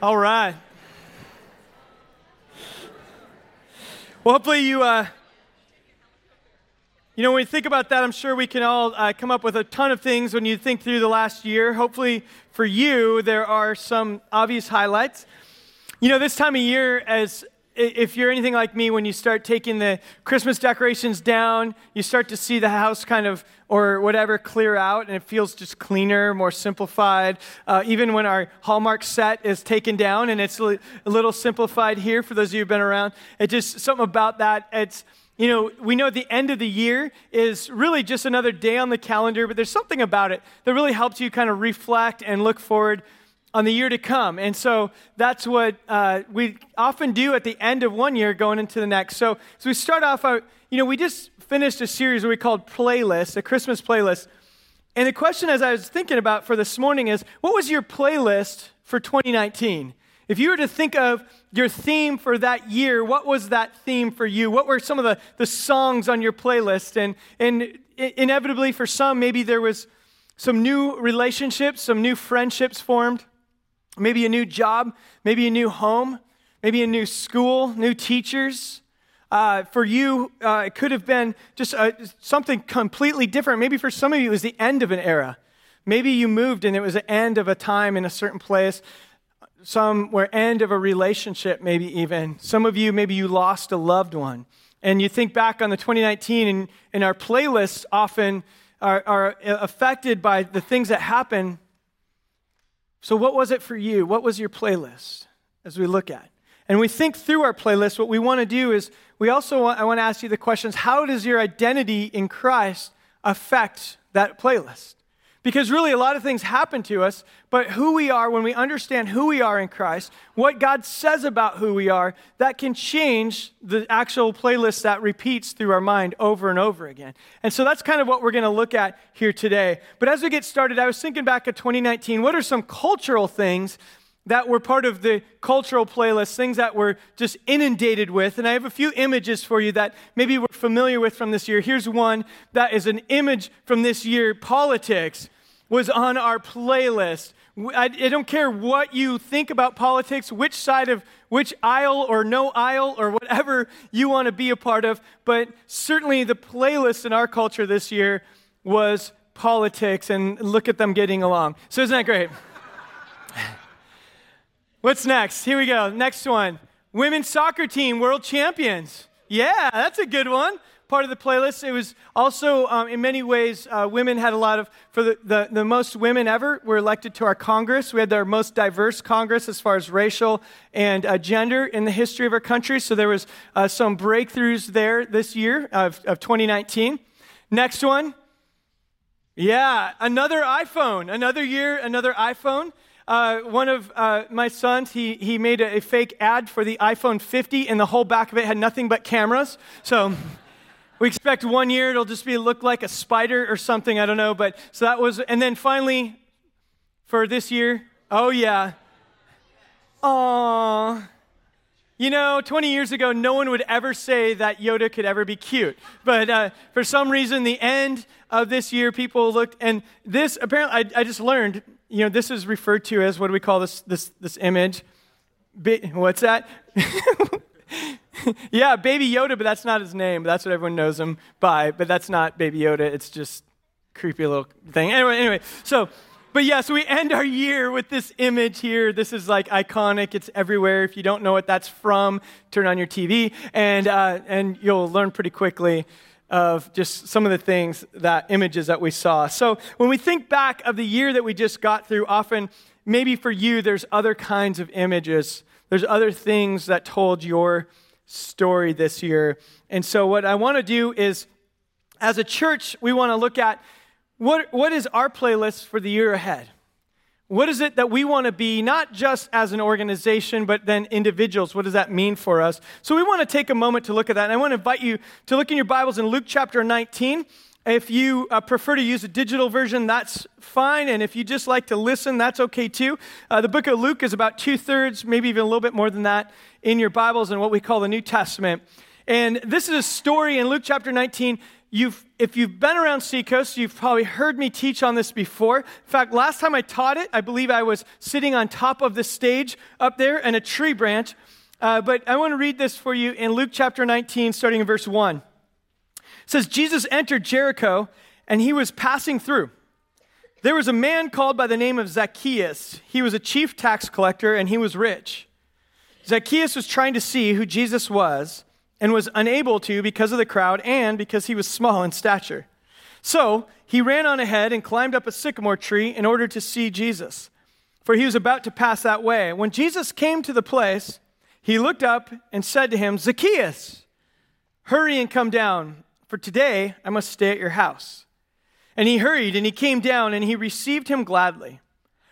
All right. Well, hopefully you, uh, you know, when we think about that, I'm sure we can all uh, come up with a ton of things when you think through the last year. Hopefully for you, there are some obvious highlights. You know, this time of year, as if you're anything like me, when you start taking the Christmas decorations down, you start to see the house kind of, or whatever, clear out, and it feels just cleaner, more simplified. Uh, even when our Hallmark set is taken down and it's a little simplified here, for those of you who've been around, it just, something about that, it's, you know, we know the end of the year is really just another day on the calendar, but there's something about it that really helps you kind of reflect and look forward on the year to come. And so that's what uh, we often do at the end of one year going into the next. So, so we start off, our, you know, we just finished a series we called Playlist, a Christmas playlist. And the question as I was thinking about for this morning is what was your playlist for 2019? If you were to think of your theme for that year, what was that theme for you? What were some of the, the songs on your playlist? And, and inevitably, for some, maybe there was some new relationships, some new friendships formed maybe a new job, maybe a new home, maybe a new school, new teachers. Uh, for you, uh, it could have been just uh, something completely different. Maybe for some of you, it was the end of an era. Maybe you moved and it was the end of a time in a certain place. Some were end of a relationship, maybe even. Some of you, maybe you lost a loved one. And you think back on the 2019, and, and our playlists often are, are affected by the things that happen so, what was it for you? What was your playlist as we look at? And we think through our playlist, what we want to do is we also want, I want to ask you the questions how does your identity in Christ affect that playlist? Because really, a lot of things happen to us, but who we are, when we understand who we are in Christ, what God says about who we are, that can change the actual playlist that repeats through our mind over and over again. And so that's kind of what we're going to look at here today. But as we get started, I was thinking back at 2019, what are some cultural things that were part of the cultural playlist, things that we're just inundated with. And I have a few images for you that maybe we're familiar with from this year. Here's one that is an image from this year politics was on our playlist. I, don't care what you think about politics, which side of which aisle or no aisle or whatever you want to be a part of, but certainly the playlist in our culture this year was politics, and look at them getting along. So, isn't that great? What's next? Here we go. Next one Women's soccer team, world champions. Yeah, that's a good one part of the playlist. It was also, um, in many ways, uh, women had a lot of, for the, the, the, most women ever were elected to our Congress. We had our most diverse Congress as far as racial and uh, gender in the history of our country. So there was uh, some breakthroughs there this year of, of 2019. Next one. Yeah, another iPhone. Another year, another iPhone. Uh, one of uh, my sons, he, he made a, a, fake ad for the iPhone 50, and the whole back of it had nothing but cameras. So we expect one year it'll just be look like a spider or something, I don't know. But so that was, and then finally for this year, oh yeah. Aww. You know, 20 years ago, no one would ever say that Yoda could ever be cute. But uh, for some reason, the end of this year, people looked, and this apparently, I, I just learned, you know, this is referred to as what do we call this, this, this image? Bi- what's that? yeah, Baby Yoda, but that's not his name. That's what everyone knows him by. But that's not Baby Yoda. It's just creepy little thing. Anyway, anyway. So, but yeah, so we end our year with this image here. This is like iconic. It's everywhere. If you don't know what that's from, turn on your TV, and uh, and you'll learn pretty quickly of just some of the things that images that we saw. So when we think back of the year that we just got through, often maybe for you, there's other kinds of images. There's other things that told your story this year. And so, what I want to do is, as a church, we want to look at what, what is our playlist for the year ahead? What is it that we want to be, not just as an organization, but then individuals? What does that mean for us? So, we want to take a moment to look at that. And I want to invite you to look in your Bibles in Luke chapter 19. If you uh, prefer to use a digital version, that's fine. And if you just like to listen, that's okay too. Uh, the book of Luke is about two thirds, maybe even a little bit more than that, in your Bibles and what we call the New Testament. And this is a story in Luke chapter 19. you've, if you've been around Seacoast, you've probably heard me teach on this before. In fact, last time I taught it, I believe I was sitting on top of the stage up there and a tree branch. Uh, but I want to read this for you in Luke chapter 19, starting in verse 1. Says, Jesus entered Jericho, and he was passing through. There was a man called by the name of Zacchaeus. He was a chief tax collector, and he was rich. Zacchaeus was trying to see who Jesus was and was unable to because of the crowd and because he was small in stature. So he ran on ahead and climbed up a sycamore tree in order to see Jesus, for he was about to pass that way. When Jesus came to the place, he looked up and said to him, Zacchaeus, hurry and come down, for today I must stay at your house. And he hurried and he came down and he received him gladly.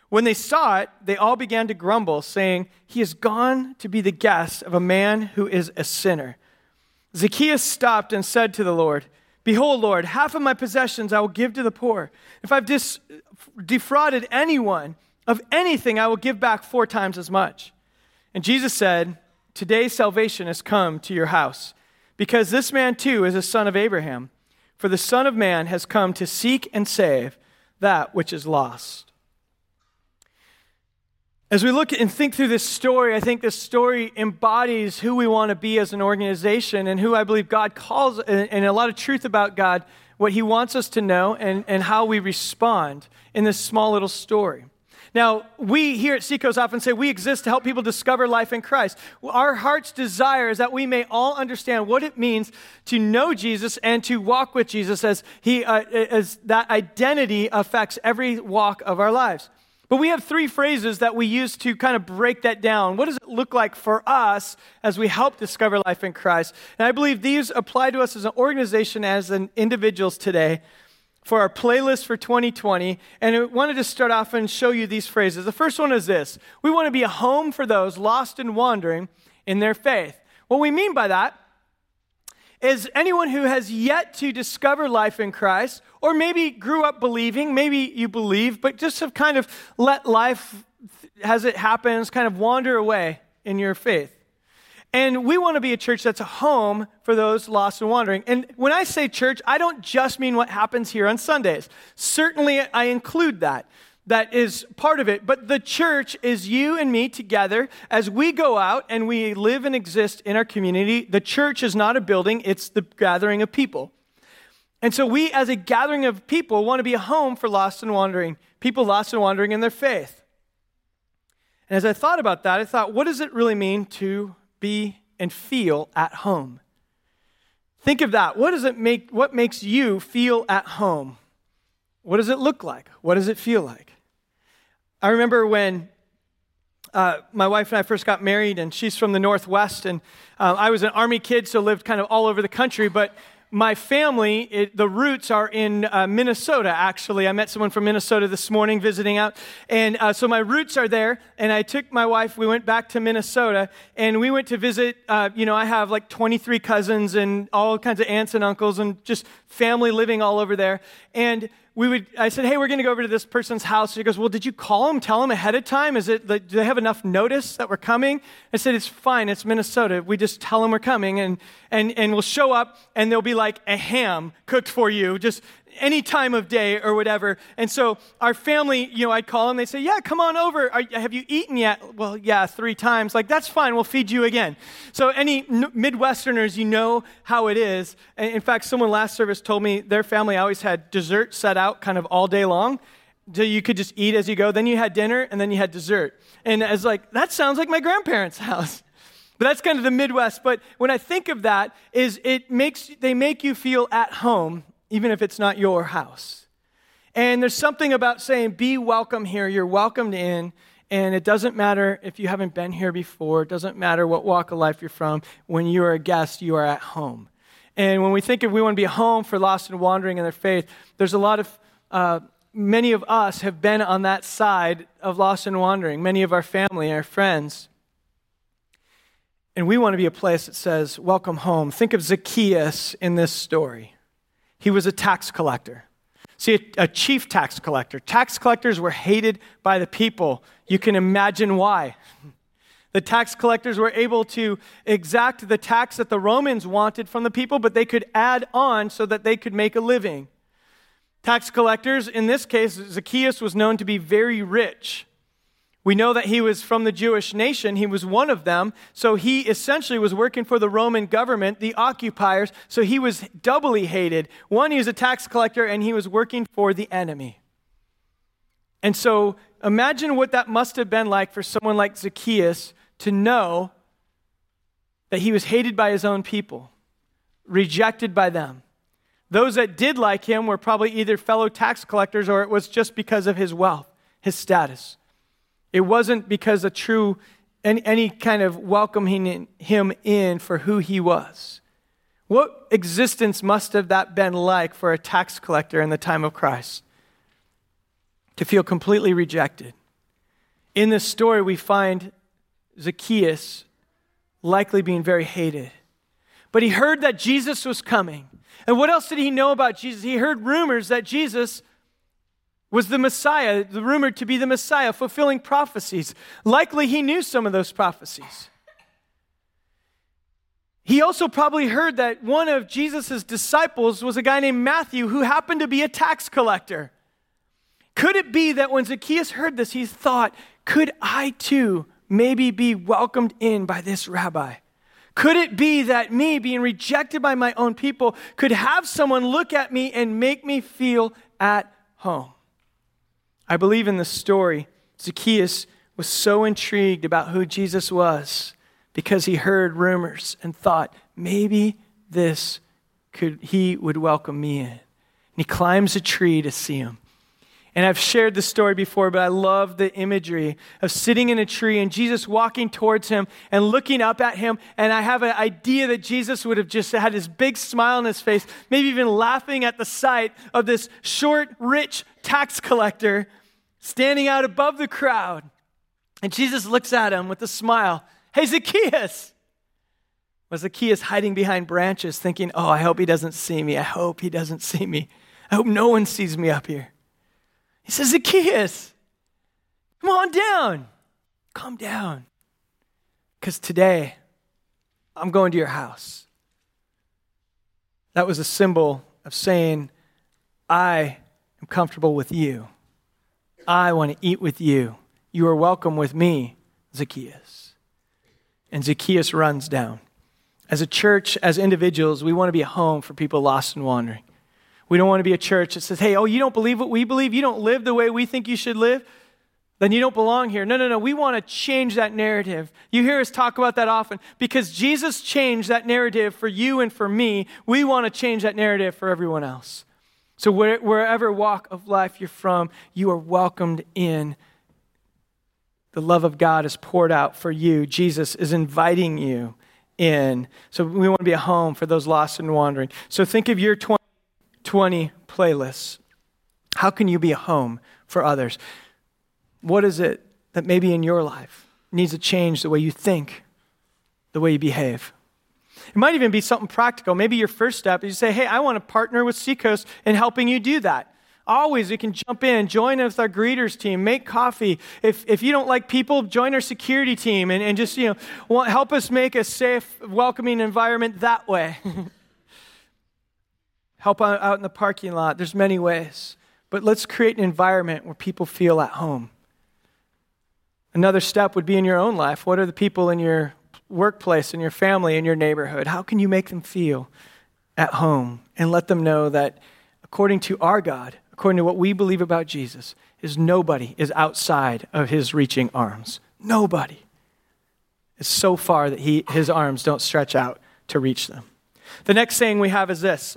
When they saw it, they all began to grumble, saying, He has gone to be the guest of a man who is a sinner. Zacchaeus stopped and said to the Lord, Behold, Lord, half of my possessions I will give to the poor. If I've dis- defrauded anyone of anything, I will give back four times as much. And Jesus said, Today salvation has come to your house, because this man too is a son of Abraham. For the Son of Man has come to seek and save that which is lost. As we look and think through this story, I think this story embodies who we want to be as an organization and who I believe God calls, and a lot of truth about God, what He wants us to know, and, and how we respond in this small little story. Now, we here at Seacoast often say we exist to help people discover life in Christ. Our heart's desire is that we may all understand what it means to know Jesus and to walk with Jesus as, he, uh, as that identity affects every walk of our lives. But we have three phrases that we use to kind of break that down. What does it look like for us as we help discover life in Christ? And I believe these apply to us as an organization, as an individuals today for our playlist for 2020. And I wanted to start off and show you these phrases. The first one is this We want to be a home for those lost and wandering in their faith. What we mean by that is anyone who has yet to discover life in Christ, or maybe grew up believing, maybe you believe, but just have kind of let life, as it happens, kind of wander away in your faith. And we want to be a church that's a home for those lost and wandering. And when I say church, I don't just mean what happens here on Sundays. Certainly, I include that that is part of it. But the church is you and me together as we go out and we live and exist in our community. The church is not a building, it's the gathering of people. And so we, as a gathering of people, want to be a home for lost and wandering, people lost and wandering in their faith. And as I thought about that, I thought, what does it really mean to be and feel at home? Think of that. What does it make what makes you feel at home? What does it look like? What does it feel like? I remember when uh, my wife and I first got married, and she's from the Northwest, and uh, I was an Army kid, so lived kind of all over the country. But my family, it, the roots are in uh, Minnesota, actually. I met someone from Minnesota this morning visiting out. And uh, so my roots are there. And I took my wife, we went back to Minnesota, and we went to visit. Uh, you know, I have like 23 cousins and all kinds of aunts and uncles, and just family living all over there. And we would, I said, hey, we're going to go over to this person's house. She goes, well, did you call them, tell them ahead of time? Is it, do they have enough notice that we're coming? I said, it's fine. It's Minnesota. We just tell them we're coming and, and, and we'll show up and there'll be like a ham cooked for you. Just any time of day or whatever. And so our family, you know, I'd call them, They'd say, Yeah, come on over. Are, have you eaten yet? Well, yeah, three times. Like, that's fine. We'll feed you again. So, any Midwesterners, you know how it is. In fact, someone last service told me their family always had dessert set out kind of all day long. So you could just eat as you go. Then you had dinner, and then you had dessert. And I was like, that sounds like my grandparents' house. But that's kind of the Midwest. But when I think of that, is it makes they make you feel at home even if it's not your house. And there's something about saying, be welcome here. You're welcomed in. And it doesn't matter if you haven't been here before, it doesn't matter what walk of life you're from. When you are a guest, you are at home. And when we think of we want to be home for lost and wandering in their faith, there's a lot of, uh, many of us have been on that side of lost and wandering, many of our family, our friends. And we want to be a place that says, Welcome home. Think of Zacchaeus in this story. He was a tax collector. See, a, chief tax collector. Tax collectors were hated by the people. You can imagine why. The tax collectors were able to exact the tax that the Romans wanted from the people, but they could add on so that they could make a living. Tax collectors, in this case, Zacchaeus was known to be very rich. We know that he was from the Jewish nation. He was one of them. So he essentially was working for the Roman government, the occupiers. So he was doubly hated. One, he was a tax collector, and he was working for the enemy. And so imagine what that must have been like for someone like Zacchaeus to know that he was hated by his own people, rejected by them. Those that did like him were probably either fellow tax collectors or it was just because of his wealth, his status. It wasn't because a true, any, any kind of welcoming him in for who he was. What existence must have that been like for a tax collector in the time of Christ? To feel completely rejected. In this story, we find Zacchaeus likely being very hated. But he heard that Jesus was coming. And what else did he know about Jesus? He heard rumors that Jesus was the Messiah, the rumored to be the Messiah, fulfilling prophecies. Likely he knew some of those prophecies. He also probably heard that one of Jesus' disciples was a guy named Matthew who happened to be a tax collector. Could it be that when Zacchaeus heard this, he thought, could I too maybe be welcomed in by this rabbi? Could it be that me being rejected by my own people could have someone look at me and make me feel at home? I believe in the story, Zacchaeus was so intrigued about who Jesus was because he heard rumors and thought, maybe this could he would welcome me in. And he climbs a tree to see him. And I've shared this story before, but I love the imagery of sitting in a tree and Jesus walking towards him and looking up at him. And I have an idea that Jesus would have just had his big smile on his face, maybe even laughing at the sight of this short, rich tax collector standing out above the crowd. And Jesus looks at him with a smile. Hey, Zacchaeus! Was Zacchaeus hiding behind branches, thinking, Oh, I hope he doesn't see me. I hope he doesn't see me. I hope no one sees me up here. He says, Zacchaeus, come on down. Come down. Because today, I'm going to your house. That was a symbol of saying, I am comfortable with you. I want to eat with you. You are welcome with me, Zacchaeus. And Zacchaeus runs down. As a church, as individuals, we want to be a home for people lost and wandering. We don't want to be a church that says, hey, oh, you don't believe what we believe? You don't live the way we think you should live? Then you don't belong here. No, no, no. We want to change that narrative. You hear us talk about that often. Because Jesus changed that narrative for you and for me, we want to change that narrative for everyone else. So, wherever walk of life you're from, you are welcomed in. The love of God is poured out for you. Jesus is inviting you in. So, we want to be a home for those lost and wandering. So, think of your 20. 20 playlists. How can you be a home for others? What is it that maybe in your life needs to change the way you think, the way you behave? It might even be something practical. Maybe your first step is you say, Hey, I want to partner with Seacoast in helping you do that. Always, you can jump in, join with our greeters team, make coffee. If, if you don't like people, join our security team and, and just, you know, help us make a safe, welcoming environment that way. help out in the parking lot. There's many ways. But let's create an environment where people feel at home. Another step would be in your own life. What are the people in your workplace, in your family, in your neighborhood? How can you make them feel at home and let them know that according to our God, according to what we believe about Jesus, is nobody is outside of his reaching arms. Nobody. It's so far that he, his arms don't stretch out to reach them. The next saying we have is this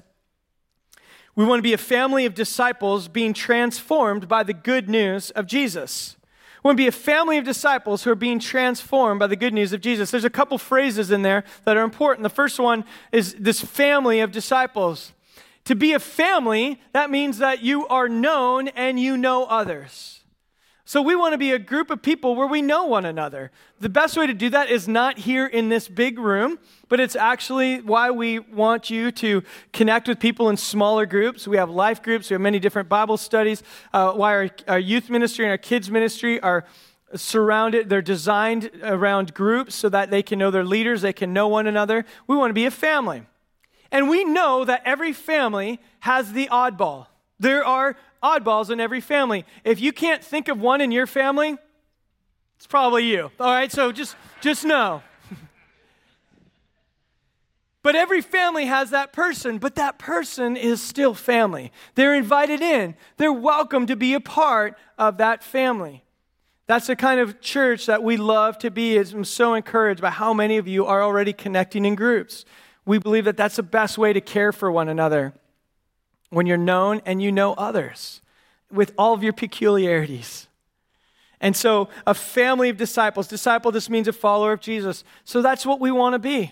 we want to be a family of disciples being transformed by the good news of Jesus. We want to be a family of disciples who are being transformed by the good news of Jesus. There's a couple phrases in there that are important. The first one is this family of disciples. To be a family, that means that you are known and you know others. So we want to be a group of people where we know one another. The best way to do that is not here in this big room, but it's actually why we want you to connect with people in smaller groups. We have life groups, we have many different Bible studies, uh, why our, our youth ministry and our kids ministry are surrounded, they're designed around groups so that they can know their leaders, they can know one another. We want to be a family. And we know that every family has the oddball. There are oddballs in every family. If you can't think of one in your family, it's probably you. All right, so just just know. But every family has that person, but that person is still family. They're invited in, they're welcome to be a part of that family. That's the kind of church that we love to be. I'm so encouraged by how many of you are already connecting in groups. We believe that that's the best way to care for one another when you're known and you know others with all of your peculiarities. And so, a family of disciples, disciple just means a follower of Jesus. So, that's what we want to be.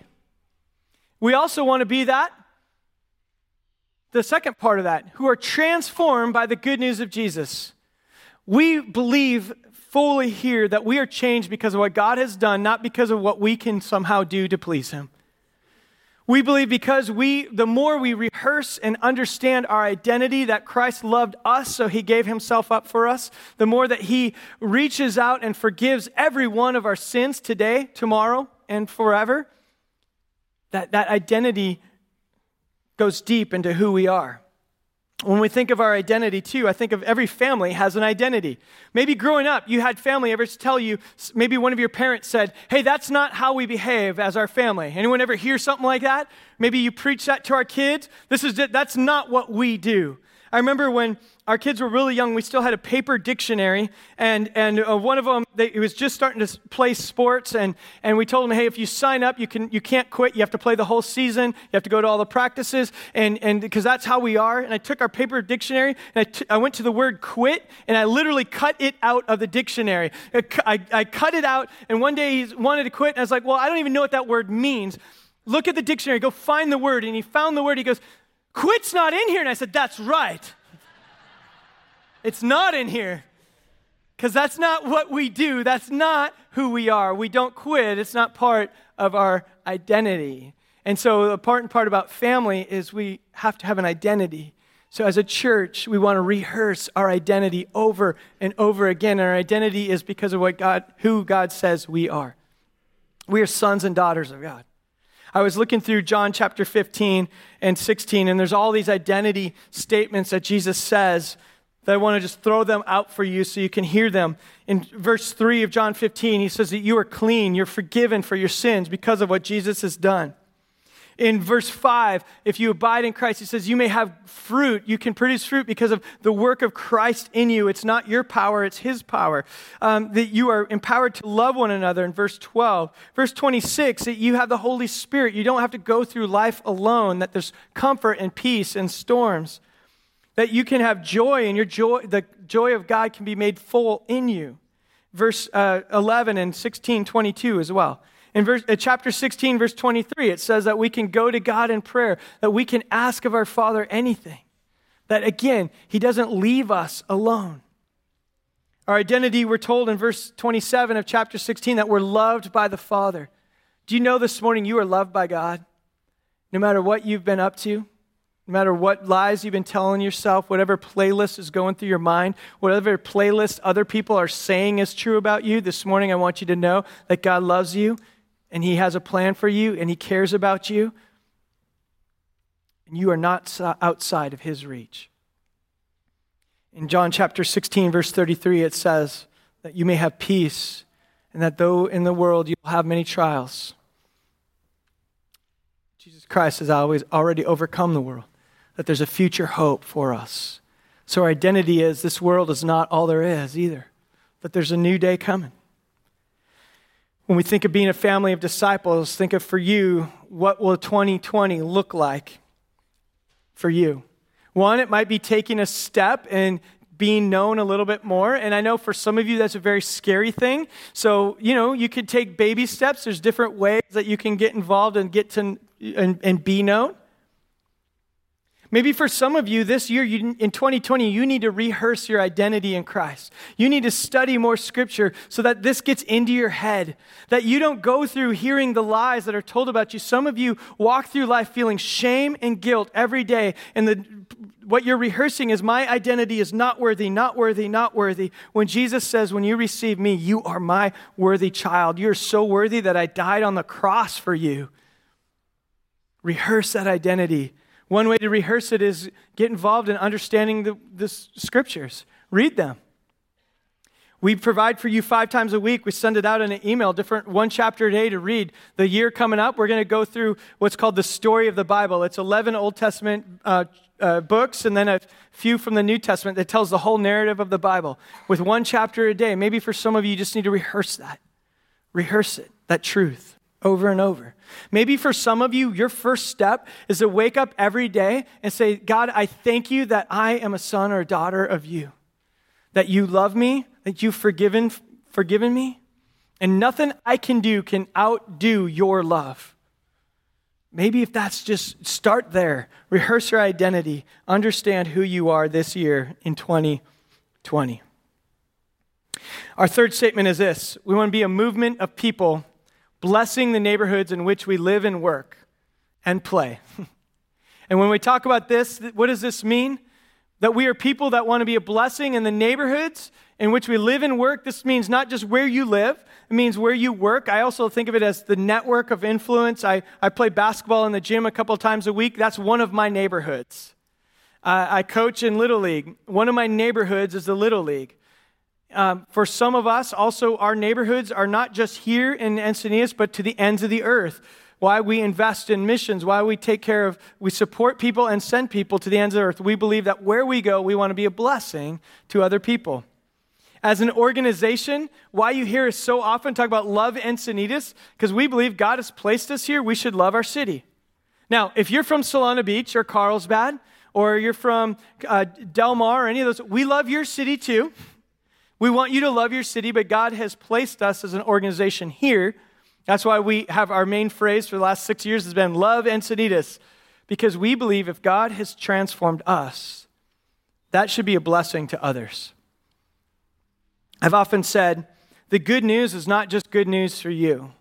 We also want to be that, the second part of that, who are transformed by the good news of Jesus. We believe fully here that we are changed because of what God has done, not because of what we can somehow do to please Him. We believe because we, the more we rehearse and understand our identity, that Christ loved us, so he gave himself up for us, the more that he reaches out and forgives every one of our sins today, tomorrow, and forever, that, that identity goes deep into who we are. When we think of our identity, too, I think of every family has an identity. Maybe growing up, you had family ever tell you, maybe one of your parents said, Hey, that's not how we behave as our family. Anyone ever hear something like that? Maybe you preach that to our kids. This is, that's not what we do. I remember when our kids were really young, we still had a paper dictionary, and, and uh, one of them, they, he was just starting to play sports, and, and we told him, hey, if you sign up, you, can, you can't quit. You have to play the whole season. You have to go to all the practices, and because that's how we are. And I took our paper dictionary, and I, t- I went to the word quit, and I literally cut it out of the dictionary. I, I, I cut it out, and one day he wanted to quit, and I was like, well, I don't even know what that word means. Look at the dictionary, go find the word. And he found the word. He goes, quit's not in here. And I said, that's right. It's not in here. Because that's not what we do. That's not who we are. We don't quit. It's not part of our identity. And so, the important part about family is we have to have an identity. So, as a church, we want to rehearse our identity over and over again. And our identity is because of what God, who God says we are. We are sons and daughters of God. I was looking through John chapter 15 and 16, and there's all these identity statements that Jesus says that I want to just throw them out for you so you can hear them. In verse 3 of John 15, he says that you are clean, you're forgiven for your sins because of what Jesus has done. In verse 5, if you abide in Christ, he says you may have fruit. You can produce fruit because of the work of Christ in you. It's not your power, it's his power. Um, that you are empowered to love one another in verse 12. Verse 26, that you have the Holy Spirit. You don't have to go through life alone, that there's comfort and peace in storms that you can have joy and your joy the joy of god can be made full in you. Verse uh, 11 and 16 22 as well. In verse, uh, chapter 16 verse 23 it says that we can go to god in prayer that we can ask of our father anything. That again he doesn't leave us alone. Our identity we're told in verse 27 of chapter 16 that we're loved by the father. Do you know this morning you are loved by god? No matter what you've been up to no matter what lies you've been telling yourself, whatever playlist is going through your mind, whatever playlist other people are saying is true about you, this morning I want you to know that God loves you and He has a plan for you and He cares about you. And you are not uh, outside of His reach. In John chapter 16, verse 33, it says that you may have peace and that though in the world you'll have many trials, Jesus Christ has always already overcome the world that there's a future hope for us. So our identity is this world is not all there is either, that there's a new day coming. When we think of being a family of disciples, think of for you, what will 2020 look like for you? One, it might be taking a step and being known a little bit more. And I know for some of you that's a very scary thing. So, you know, you could take baby steps. There's different ways that you can get involved and get to and, and be known. Maybe for some of you this year, you, in 2020, you need to rehearse your identity in Christ. You need to study more scripture so that this gets into your head, that you don't go through hearing the lies that are told about you. Some of you walk through life feeling shame and guilt every day, and the what you're rehearsing is my identity is not worthy, not worthy, not worthy. When Jesus says, When you receive me, you are my worthy child. You're so worthy that I died on the cross for you. Rehearse that identity. One way to rehearse it is get involved in understanding the, the scriptures, read them. We provide for you five times a week. We send it out in an email, different one chapter a day to read. The year coming up, we're going to go through what's called the story of the Bible. It's 11 Old Testament uh, uh, books and then a few from the New Testament that tells the whole narrative of the Bible with one chapter a day. Maybe for some of you, you just need to rehearse that. Rehearse it, that truth, over and over. Maybe for some of you, your first step is to wake up every day and say, God, I thank you that I am a son or a daughter of you, that you love me that you've forgiven, forgiven me, and nothing I can do can outdo your love. Maybe if that's just start there, rehearse your identity, understand who you are this year in 2020. Our third statement is this we want to be a movement of people blessing the neighborhoods in which we live and work and play. and when we talk about this, what does this mean? That we are people that want to be a blessing in the neighborhoods in which we live and work. This means not just where you live, it means where you work. I also think of it as the network of influence. I, I play basketball in the gym a couple times a week. That's one of my neighborhoods. Uh, I coach in Little League. One of my neighborhoods is the Little League. Um, for some of us, also, our neighborhoods are not just here in Encinitas, but to the ends of the earth why we invest in missions, why we take care of, we support people and send people to the ends of the earth. We believe that where we go, we want to be a blessing to other people. As an organization, why you hear us so often talk about love Encinitas, because we believe God has placed us here, we should love our city. Now, if you're from Solana Beach or Carlsbad, or you're from uh, Del Mar or any of those, we love your city too. We want you to love your city, but God has placed us as an organization here that's why we have our main phrase for the last six years has been love Encinitas, because we believe if God has transformed us, that should be a blessing to others. I've often said the good news is not just good news for you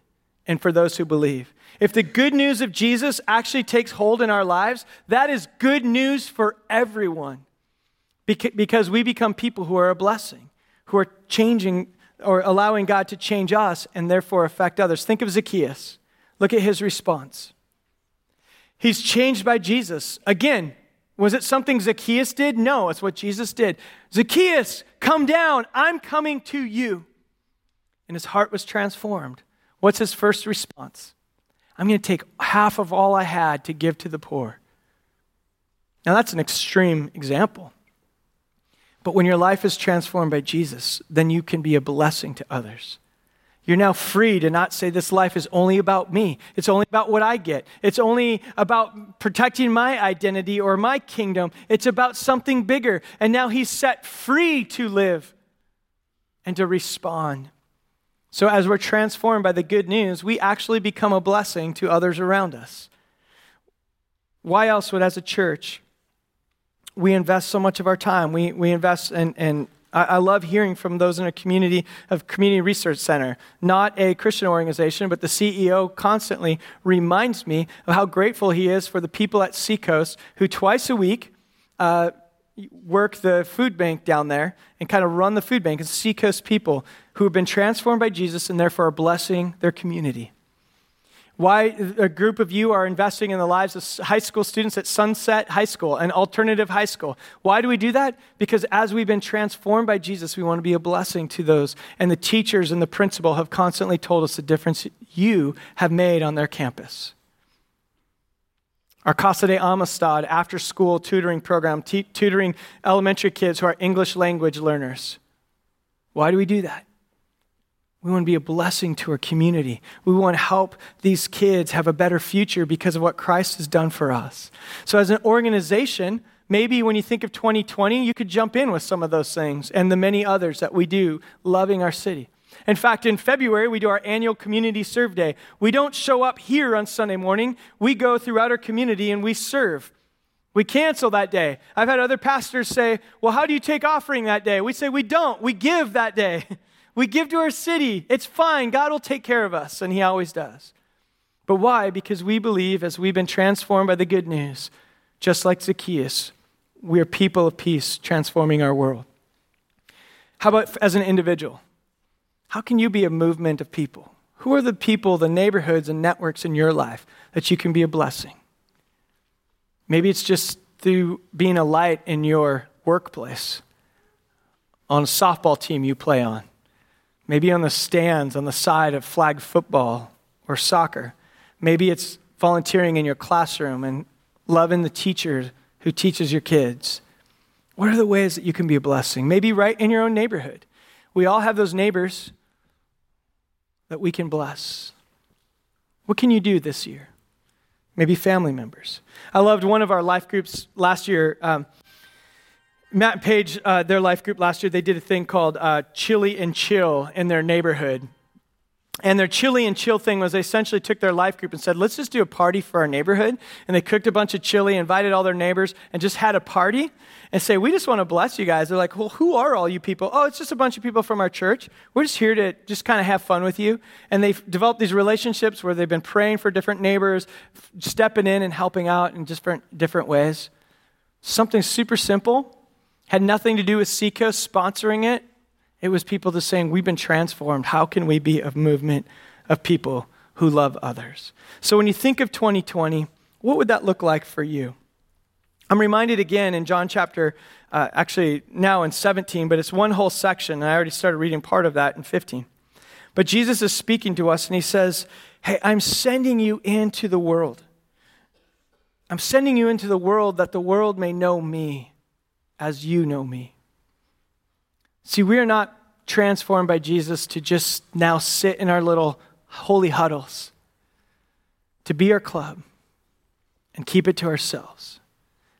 and for those who believe. If the good news of Jesus actually takes hold in our lives, that is good news for everyone because we become people who are a blessing, who are changing or allowing God to change us and therefore affect others. Think of Zacchaeus. Look at his response. He's changed by Jesus. Again, was it something Zacchaeus did? No, it's what Jesus did. Zacchaeus, come down. I'm coming to you. And his heart was transformed. What's his first response? I'm going to take half of all I had to give to the poor. Now, that's an extreme example. But when your life is transformed by Jesus, then you can be a blessing to others. You're now free to not say this life is only about me. It's only about what I get. It's only about protecting my identity or my kingdom. It's about something bigger. And now he's set free to live and to respond. So, as we're transformed by the good news, we actually become a blessing to others around us. Why else would, as a church, we invest so much of our time. We, we invest in, in I, love hearing from those in a community of community resource center, not a Christian organization, but the CEO constantly reminds me of how grateful he is for the people at Seacoast who twice a week uh, work the food bank down there and kind of run the food bank. It's Seacoast people who have been transformed by Jesus and therefore are blessing their community why a group of you are investing in the lives of high school students at Sunset High School, an alternative high school. Why do we do that? Because as we've been transformed by Jesus, we want to be a blessing to those. And the teachers and the principal have constantly told us the difference you have made on their campus. Our Casa de Amistad after school tutoring program, t- tutoring elementary kids who are English language learners. Why do we do that? We want to be a blessing to our community. We want to help these kids have a better future because of what Christ has done for us. So, as an organization, maybe when you think of 2020, you could jump in with some of those things and the many others that we do loving our city. In fact, in February, we do our annual Community Serve Day. We don't show up here on Sunday morning, we go throughout our community and we serve. We cancel that day. I've had other pastors say, Well, how do you take offering that day? We say, We don't. We give that day. We give to our city. It's fine. God will take care of us, and He always does. But why? Because we believe, as we've been transformed by the good news, just like Zacchaeus, we are people of peace transforming our world. How about as an individual? How can you be a movement of people? Who are the people, the neighborhoods, and networks in your life that you can be a blessing? Maybe it's just through being a light in your workplace, on a softball team you play on, maybe on the stands on the side of flag football or soccer. Maybe it's volunteering in your classroom and loving the teacher who teaches your kids. What are the ways that you can be a blessing? Maybe right in your own neighborhood. We all have those neighbors that we can bless. What can you do this year? Maybe family members. I loved one of our life groups last year. Um, Matt and Paige, uh, their life group last year, they did a thing called uh, Chili and Chill in their neighborhood. And their chili and chill thing was they essentially took their life group and said, let's just do a party for our neighborhood. And they cooked a bunch of chili, invited all their neighbors, and just had a party and say, we just want to bless you guys. They're like, well, who are all you people? Oh, it's just a bunch of people from our church. We're just here to just kind of have fun with you. And they've developed these relationships where they've been praying for different neighbors, stepping in and helping out in different, different ways. Something super simple, had nothing to do with Seacoast sponsoring it it was people just saying, We've been transformed. How can we be a movement of people who love others? So when you think of 2020, what would that look like for you? I'm reminded again in John chapter, uh, actually now in 17, but it's one whole section, and I already started reading part of that in 15. But Jesus is speaking to us, and he says, Hey, I'm sending you into the world. I'm sending you into the world that the world may know me as you know me. See, we are not transformed by Jesus to just now sit in our little holy huddles, to be our club and keep it to ourselves.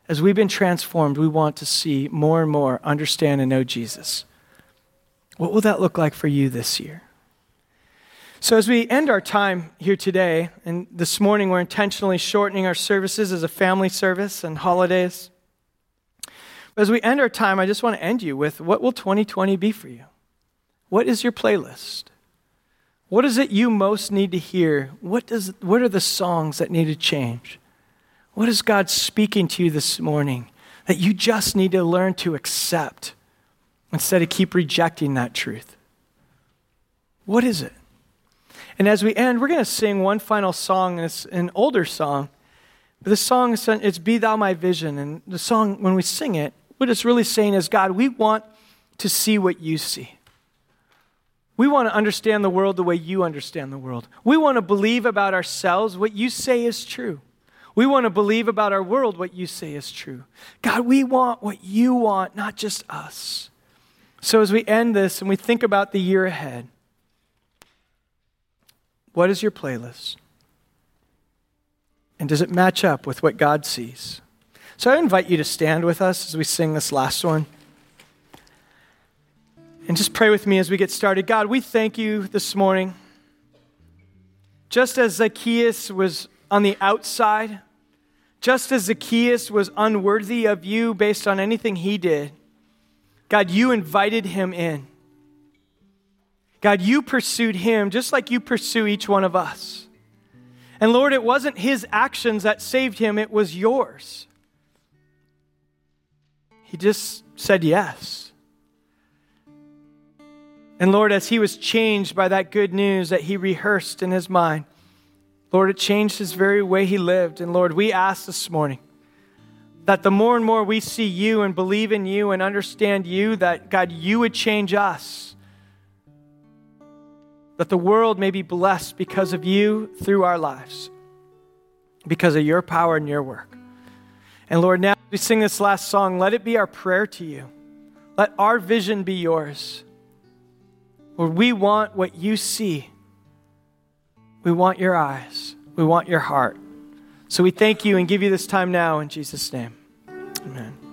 As we've been transformed, we want to see more and more understand and know Jesus. What will that look like for you this year? So, as we end our time here today, and this morning we're intentionally shortening our services as a family service and holidays. As we end our time, I just want to end you with what will 2020 be for you? What is your playlist? What is it you most need to hear? What, does, what are the songs that need to change? What is God speaking to you this morning that you just need to learn to accept instead of keep rejecting that truth? What is it? And as we end, we're going to sing one final song. And it's an older song. But the song is Be Thou My Vision. And the song, when we sing it, what it's really saying is, God, we want to see what you see. We want to understand the world the way you understand the world. We want to believe about ourselves what you say is true. We want to believe about our world what you say is true. God, we want what you want, not just us. So as we end this and we think about the year ahead, what is your playlist? And does it match up with what God sees? So I invite you to stand with us as we sing this last one. And just pray with me as we get started. God, we thank you this morning. Just as Zacchaeus was on the outside, just as Zacchaeus was unworthy of you based on anything he did, God, you invited him in. God, you pursued him just like you pursue each one of us. And Lord, it wasn't his actions that saved him, it was yours. He just said yes. And Lord, as he was changed by that good news that he rehearsed in his mind, Lord, it changed his very way he lived. And Lord, we ask this morning that the more and more we see you and believe in you and understand you, that God, you would change us. That the world may be blessed because of you through our lives, because of your power and your work. And Lord, now we sing this last song, let it be our prayer to you. Let our vision be yours. Lord, we want what you see. We want your eyes. We want your heart. So we thank you and give you this time now in Jesus' name. Amen.